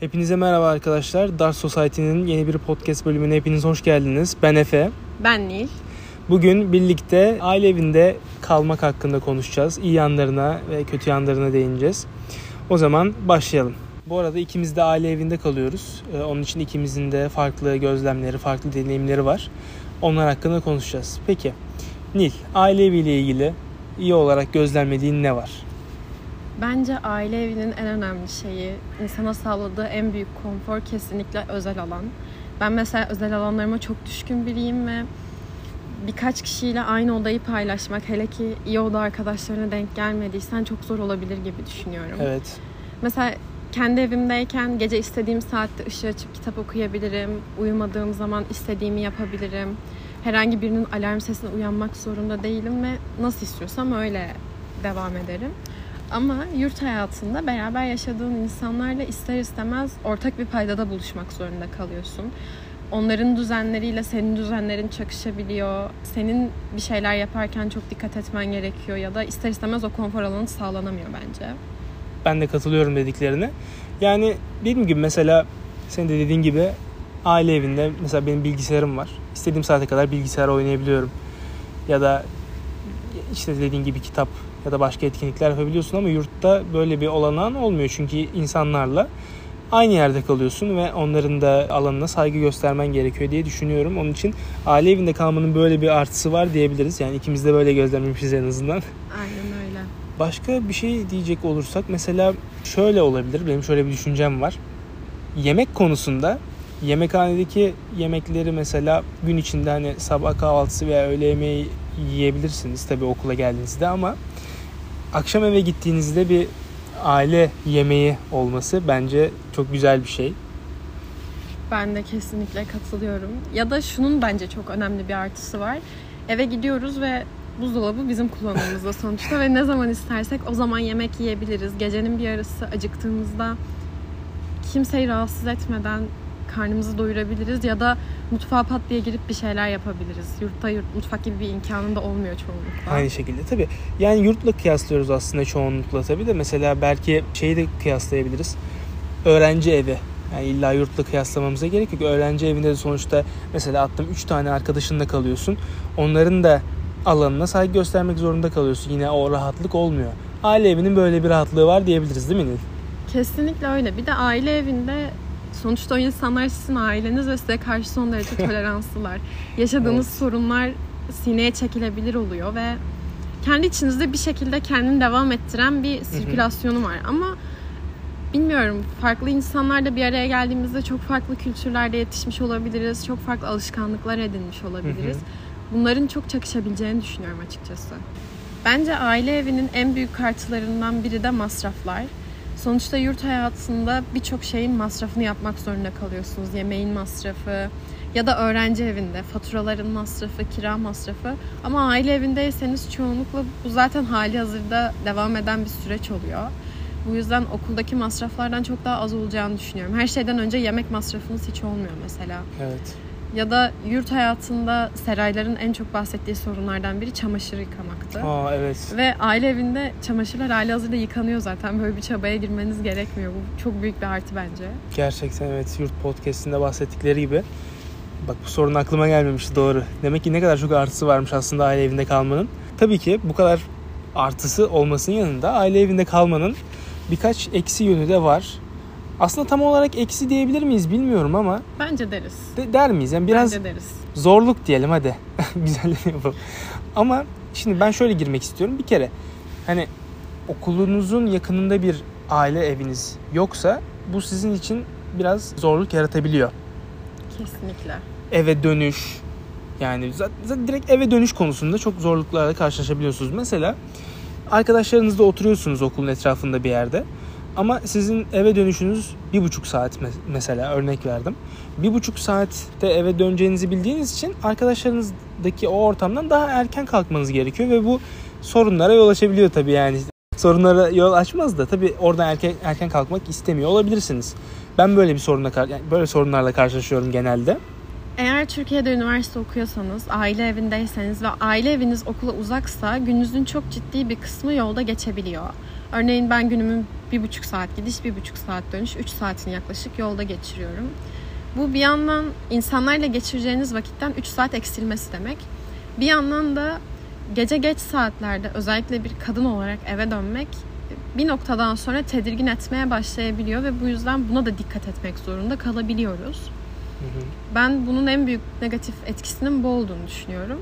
Hepinize merhaba arkadaşlar. Dark Society'nin yeni bir podcast bölümüne hepiniz hoş geldiniz. Ben Efe. Ben Nil. Bugün birlikte aile evinde kalmak hakkında konuşacağız. İyi yanlarına ve kötü yanlarına değineceğiz. O zaman başlayalım. Bu arada ikimiz de aile evinde kalıyoruz. Ee, Onun için ikimizin de farklı gözlemleri, farklı deneyimleri var. Onlar hakkında konuşacağız. Peki Nil, aile eviyle ilgili iyi olarak gözlemlediğin ne var? Bence aile evinin en önemli şeyi, insana sağladığı en büyük konfor kesinlikle özel alan. Ben mesela özel alanlarıma çok düşkün biriyim ve birkaç kişiyle aynı odayı paylaşmak, hele ki iyi oda arkadaşlarına denk gelmediysen çok zor olabilir gibi düşünüyorum. Evet. Mesela kendi evimdeyken gece istediğim saatte ışığı açıp kitap okuyabilirim. Uyumadığım zaman istediğimi yapabilirim. Herhangi birinin alarm sesine uyanmak zorunda değilim ve nasıl istiyorsam öyle devam ederim. Ama yurt hayatında beraber yaşadığın insanlarla ister istemez ortak bir paydada buluşmak zorunda kalıyorsun. Onların düzenleriyle senin düzenlerin çakışabiliyor. Senin bir şeyler yaparken çok dikkat etmen gerekiyor ya da ister istemez o konfor alanı sağlanamıyor bence. Ben de katılıyorum dediklerine. Yani dediğim gibi mesela senin de dediğin gibi aile evinde mesela benim bilgisayarım var. İstediğim saate kadar bilgisayar oynayabiliyorum. Ya da işte dediğin gibi kitap ya da başka etkinlikler yapabiliyorsun ama yurtta böyle bir olanağın olmuyor. Çünkü insanlarla aynı yerde kalıyorsun ve onların da alanına saygı göstermen gerekiyor diye düşünüyorum. Onun için aile evinde kalmanın böyle bir artısı var diyebiliriz. Yani ikimiz de böyle gözlemlemişiz en azından. Aynen öyle. Başka bir şey diyecek olursak mesela şöyle olabilir. Benim şöyle bir düşüncem var. Yemek konusunda yemekhanedeki yemekleri mesela gün içinde hani sabah kahvaltısı veya öğle yemeği yiyebilirsiniz tabii okula geldiğinizde ama akşam eve gittiğinizde bir aile yemeği olması bence çok güzel bir şey. Ben de kesinlikle katılıyorum. Ya da şunun bence çok önemli bir artısı var. Eve gidiyoruz ve buzdolabı bizim kullanımımızda sonuçta ve ne zaman istersek o zaman yemek yiyebiliriz. Gecenin bir yarısı acıktığımızda kimseyi rahatsız etmeden karnımızı doyurabiliriz ya da mutfağa pat diye girip bir şeyler yapabiliriz. Yurtta yurt, mutfak gibi bir imkanın da olmuyor çoğunlukla. Aynı şekilde tabii. Yani yurtla kıyaslıyoruz aslında çoğunlukla tabii de mesela belki şeyi de kıyaslayabiliriz. Öğrenci evi. Yani illa yurtla kıyaslamamıza gerek yok. Öğrenci evinde de sonuçta mesela attım 3 tane arkadaşınla kalıyorsun. Onların da alanına saygı göstermek zorunda kalıyorsun. Yine o rahatlık olmuyor. Aile evinin böyle bir rahatlığı var diyebiliriz değil mi Nil? Kesinlikle öyle. Bir de aile evinde sonuçta o insanlar sizin aileniz ve size karşı son derece toleranslılar. Yaşadığınız Evet. sorunlar sineye çekilebilir oluyor ve kendi içinizde bir şekilde kendini devam ettiren bir sirkülasyonu var. Ama bilmiyorum farklı insanlarla bir araya geldiğimizde çok farklı kültürlerde yetişmiş olabiliriz. Çok farklı alışkanlıklar edinmiş olabiliriz. Bunların çok çakışabileceğini düşünüyorum açıkçası. Bence aile evinin en büyük artılarından biri de masraflar. Sonuçta yurt hayatında birçok şeyin masrafını yapmak zorunda kalıyorsunuz. Yemeğin masrafı ya da öğrenci evinde faturaların masrafı, kira masrafı. Ama aile evindeyseniz çoğunlukla bu zaten hali hazırda devam eden bir süreç oluyor. Bu yüzden okuldaki masraflardan çok daha az olacağını düşünüyorum. Her şeyden önce yemek masrafınız hiç olmuyor mesela. Evet. Ya da yurt hayatında serayların en çok bahsettiği sorunlardan biri çamaşır yıkamaktı. Aa evet. Ve aile evinde çamaşırlar hali hazırda yıkanıyor zaten. Böyle bir çabaya girmeniz gerekmiyor. Bu çok büyük bir artı bence. Gerçekten evet yurt podcastinde bahsettikleri gibi. Bak bu sorun aklıma gelmemişti doğru. Demek ki ne kadar çok artısı varmış aslında aile evinde kalmanın. Tabii ki bu kadar artısı olmasının yanında aile evinde kalmanın birkaç eksi yönü de var. Aslında tam olarak eksi diyebilir miyiz bilmiyorum ama Bence deriz. de, der miyiz? Yani biraz Bence deriz. zorluk diyelim hadi. Güzel yapalım. Ama şimdi ben şöyle girmek istiyorum. Bir kere hani okulunuzun yakınında bir aile eviniz yoksa bu sizin için biraz zorluk yaratabiliyor. Kesinlikle. Eve dönüş yani zaten, zaten direkt eve dönüş konusunda çok zorluklarla karşılaşabiliyorsunuz. Mesela arkadaşlarınızla oturuyorsunuz okulun etrafında bir yerde. Ama sizin eve dönüşünüz bir buçuk saat me- mesela örnek verdim. Bir buçuk saatte eve döneceğinizi bildiğiniz için arkadaşlarınızdaki o ortamdan daha erken kalkmanız gerekiyor ve bu sorunlara yol açabiliyor tabii yani. Sorunlara yol açmaz da tabii oradan erken erken kalkmak istemiyor olabilirsiniz. Ben böyle bir sorunla yani böyle sorunlarla karşılaşıyorum genelde. Eğer Türkiye'de üniversite okuyorsanız, aile evindeyseniz ve aile eviniz okula uzaksa gününüzün çok ciddi bir kısmı yolda geçebiliyor. Örneğin ben günümün bir buçuk saat gidiş, bir buçuk saat dönüş, üç saatini yaklaşık yolda geçiriyorum. Bu bir yandan insanlarla geçireceğiniz vakitten 3 saat eksilmesi demek. Bir yandan da gece geç saatlerde özellikle bir kadın olarak eve dönmek bir noktadan sonra tedirgin etmeye başlayabiliyor ve bu yüzden buna da dikkat etmek zorunda kalabiliyoruz. Hı hı. Ben bunun en büyük negatif etkisinin bu olduğunu düşünüyorum.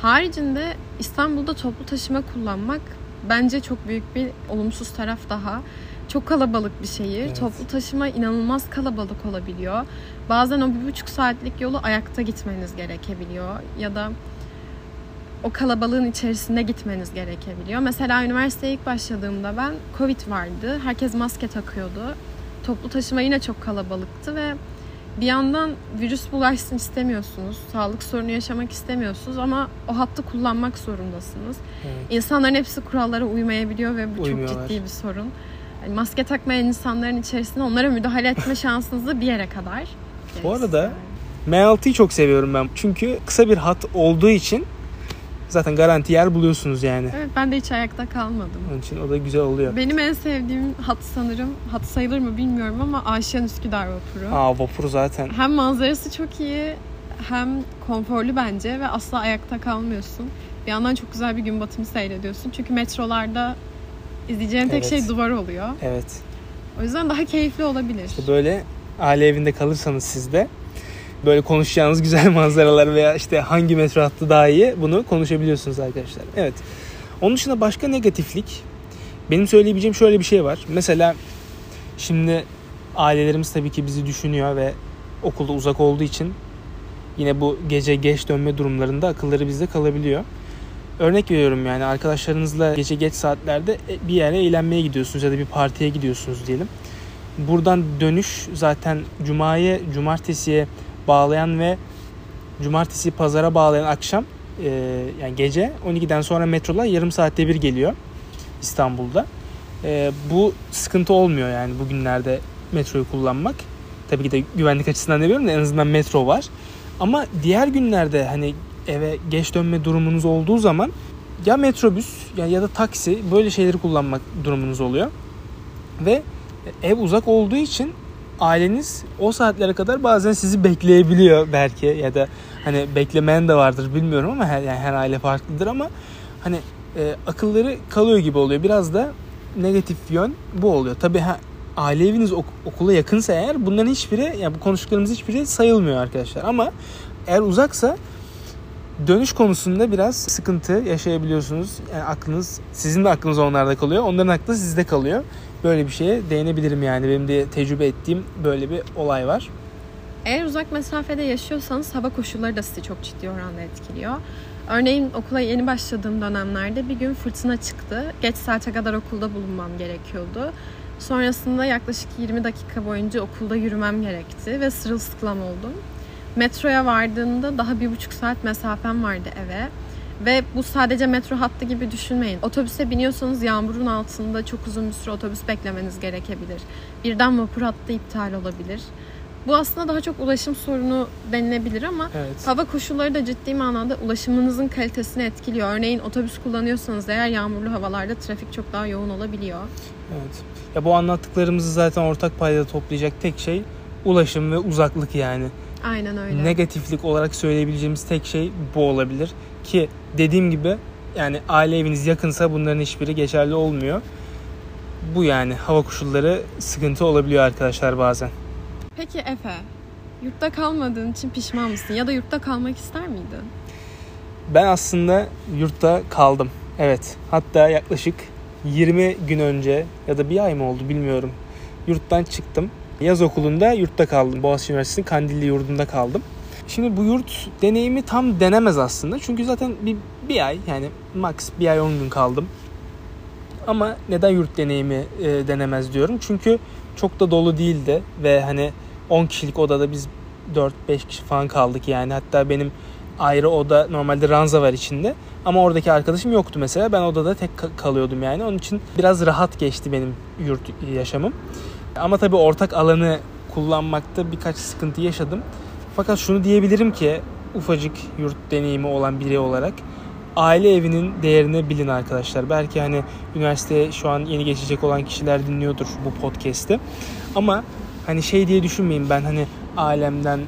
Haricinde İstanbul'da toplu taşıma kullanmak bence çok büyük bir olumsuz taraf daha. Çok kalabalık bir şehir. Evet. Toplu taşıma inanılmaz kalabalık olabiliyor. Bazen o bir buçuk saatlik yolu ayakta gitmeniz gerekebiliyor. Ya da o kalabalığın içerisinde gitmeniz gerekebiliyor. Mesela üniversiteye ilk başladığımda ben Covid vardı. Herkes maske takıyordu. Toplu taşıma yine çok kalabalıktı ve bir yandan virüs bulaşsın istemiyorsunuz. Sağlık sorunu yaşamak istemiyorsunuz ama o hattı kullanmak zorundasınız. Evet. İnsanların hepsi kurallara uymayabiliyor ve bu çok ciddi bir sorun. Yani maske takmayan insanların içerisinde onlara müdahale etme şansınız da bir yere kadar. Bu arada M6'yı çok seviyorum ben. Çünkü kısa bir hat olduğu için zaten garanti yer buluyorsunuz yani. Evet ben de hiç ayakta kalmadım. Onun için o da güzel oluyor. Benim en sevdiğim hat sanırım, hat sayılır mı bilmiyorum ama Ayşen Üsküdar vapuru. Aa vapur zaten. Hem manzarası çok iyi hem konforlu bence ve asla ayakta kalmıyorsun. Bir yandan çok güzel bir gün batımı seyrediyorsun. Çünkü metrolarda izleyeceğin tek şey evet. şey duvar oluyor. Evet. O yüzden daha keyifli olabilir. İşte böyle aile evinde kalırsanız siz de böyle konuşacağınız güzel manzaralar veya işte hangi metro hattı daha iyi bunu konuşabiliyorsunuz arkadaşlar. Evet. Onun dışında başka negatiflik benim söyleyebileceğim şöyle bir şey var. Mesela şimdi ailelerimiz tabii ki bizi düşünüyor ve okulda uzak olduğu için yine bu gece geç dönme durumlarında akılları bizde kalabiliyor. Örnek veriyorum yani arkadaşlarınızla gece geç saatlerde bir yere eğlenmeye gidiyorsunuz ya da bir partiye gidiyorsunuz diyelim. Buradan dönüş zaten cumaya, cumartesiye bağlayan ve cumartesi pazara bağlayan akşam e, yani gece 12'den sonra metrolar yarım saatte bir geliyor İstanbul'da. E, bu sıkıntı olmuyor yani bugünlerde metroyu kullanmak. Tabii ki de güvenlik açısından demiyorum da en azından metro var. Ama diğer günlerde hani eve geç dönme durumunuz olduğu zaman ya metrobüs ya, ya da taksi böyle şeyleri kullanmak durumunuz oluyor. Ve ev uzak olduğu için aileniz o saatlere kadar bazen sizi bekleyebiliyor belki ya da hani beklemeyen de vardır bilmiyorum ama her, yani her aile farklıdır ama hani e, akılları kalıyor gibi oluyor. Biraz da negatif yön bu oluyor. Tabii ha, aile eviniz ok- okula yakınsa eğer bunların hiçbiri yani bu konuştuklarımız hiçbiri sayılmıyor arkadaşlar. Ama eğer uzaksa dönüş konusunda biraz sıkıntı yaşayabiliyorsunuz. Yani aklınız sizin de aklınız onlarda kalıyor. Onların aklı sizde kalıyor böyle bir şeye değinebilirim yani. Benim de tecrübe ettiğim böyle bir olay var. Eğer uzak mesafede yaşıyorsanız hava koşulları da sizi çok ciddi oranda etkiliyor. Örneğin okula yeni başladığım dönemlerde bir gün fırtına çıktı. Geç saate kadar okulda bulunmam gerekiyordu. Sonrasında yaklaşık 20 dakika boyunca okulda yürümem gerekti ve sırılsıklam oldum. Metroya vardığımda daha bir buçuk saat mesafem vardı eve. Ve bu sadece metro hattı gibi düşünmeyin. Otobüse biniyorsanız yağmurun altında çok uzun bir süre otobüs beklemeniz gerekebilir. Birden vapur hattı iptal olabilir. Bu aslında daha çok ulaşım sorunu denilebilir ama evet. hava koşulları da ciddi manada ulaşımınızın kalitesini etkiliyor. Örneğin otobüs kullanıyorsanız eğer yağmurlu havalarda trafik çok daha yoğun olabiliyor. Evet. Ya bu anlattıklarımızı zaten ortak payda toplayacak tek şey ulaşım ve uzaklık yani. Aynen öyle. Negatiflik olarak söyleyebileceğimiz tek şey bu olabilir. Ki dediğim gibi yani aile eviniz yakınsa bunların hiçbiri geçerli olmuyor. Bu yani hava koşulları sıkıntı olabiliyor arkadaşlar bazen. Peki Efe, yurtta kalmadığın için pişman mısın ya da yurtta kalmak ister miydin? Ben aslında yurtta kaldım. Evet. Hatta yaklaşık 20 gün önce ya da bir ay mı oldu bilmiyorum. Yurttan çıktım. Yaz okulunda yurtta kaldım. Boğaziçi Üniversitesi'nin Kandilli yurdunda kaldım. Şimdi bu yurt deneyimi tam denemez aslında. Çünkü zaten bir, bir ay yani max bir ay 10 gün kaldım. Ama neden yurt deneyimi e, denemez diyorum. Çünkü çok da dolu değildi ve hani 10 kişilik odada biz 4-5 kişi falan kaldık yani. Hatta benim ayrı oda normalde ranza var içinde. Ama oradaki arkadaşım yoktu mesela. Ben odada tek kalıyordum yani. Onun için biraz rahat geçti benim yurt yaşamım. Ama tabii ortak alanı kullanmakta birkaç sıkıntı yaşadım. Fakat şunu diyebilirim ki ufacık yurt deneyimi olan biri olarak aile evinin değerini bilin arkadaşlar. Belki hani üniversiteye şu an yeni geçecek olan kişiler dinliyordur bu podcast'i. Ama hani şey diye düşünmeyin ben hani alemden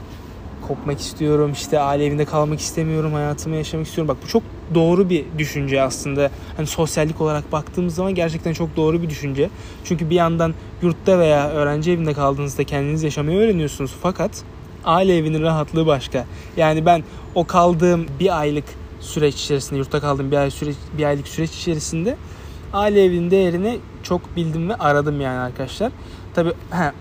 kopmak istiyorum. işte aile evinde kalmak istemiyorum. Hayatımı yaşamak istiyorum. Bak bu çok doğru bir düşünce aslında. Hani sosyallik olarak baktığımız zaman gerçekten çok doğru bir düşünce. Çünkü bir yandan yurtta veya öğrenci evinde kaldığınızda kendiniz yaşamayı öğreniyorsunuz. Fakat aile evinin rahatlığı başka. Yani ben o kaldığım bir aylık süreç içerisinde, yurtta kaldığım bir, ay süreç, bir aylık süreç içerisinde aile evinin değerini çok bildim ve aradım yani arkadaşlar. Tabi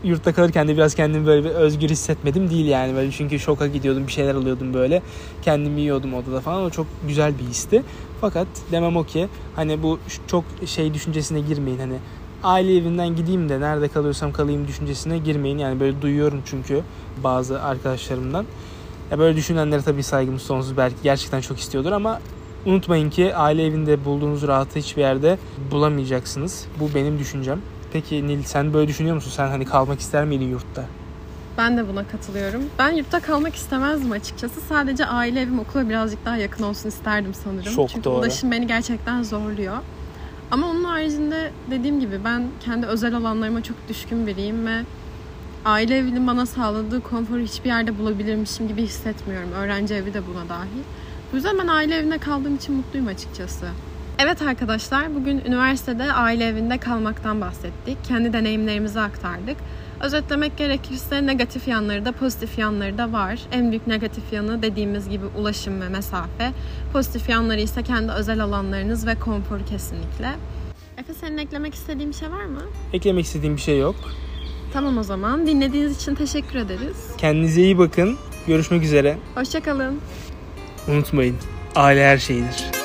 yurtta kalırken de biraz kendimi böyle bir özgür hissetmedim değil yani böyle çünkü şoka gidiyordum bir şeyler alıyordum böyle kendimi yiyordum odada falan o çok güzel bir histi. Fakat demem o ki hani bu çok şey düşüncesine girmeyin hani aile evinden gideyim de nerede kalıyorsam kalayım düşüncesine girmeyin yani böyle duyuyorum çünkü bazı arkadaşlarımdan. Ya böyle düşünenlere tabii saygımız sonsuz belki gerçekten çok istiyordur ama unutmayın ki aile evinde bulduğunuz rahatı hiçbir yerde bulamayacaksınız. Bu benim düşüncem. Peki Nil sen böyle düşünüyor musun? Sen hani kalmak ister miydin yurtta? Ben de buna katılıyorum. Ben yurtta kalmak istemezdim açıkçası. Sadece aile evim okula birazcık daha yakın olsun isterdim sanırım. Çok Çünkü doğru. ulaşım beni gerçekten zorluyor. Ama onun haricinde dediğim gibi ben kendi özel alanlarıma çok düşkün biriyim ve aile evinin bana sağladığı konforu hiçbir yerde bulabilirmişim gibi hissetmiyorum. Öğrenci evi de buna dahil. Bu yüzden ben aile evinde kaldığım için mutluyum açıkçası. Evet arkadaşlar, bugün üniversitede aile evinde kalmaktan bahsettik. Kendi deneyimlerimizi aktardık. Özetlemek gerekirse negatif yanları da pozitif yanları da var. En büyük negatif yanı dediğimiz gibi ulaşım ve mesafe. Pozitif yanları ise kendi özel alanlarınız ve konfor kesinlikle. Efe senin eklemek istediğin bir şey var mı? Eklemek istediğim bir şey yok. Tamam o zaman. Dinlediğiniz için teşekkür ederiz. Kendinize iyi bakın. Görüşmek üzere. Hoşçakalın. Unutmayın. Aile her şeydir.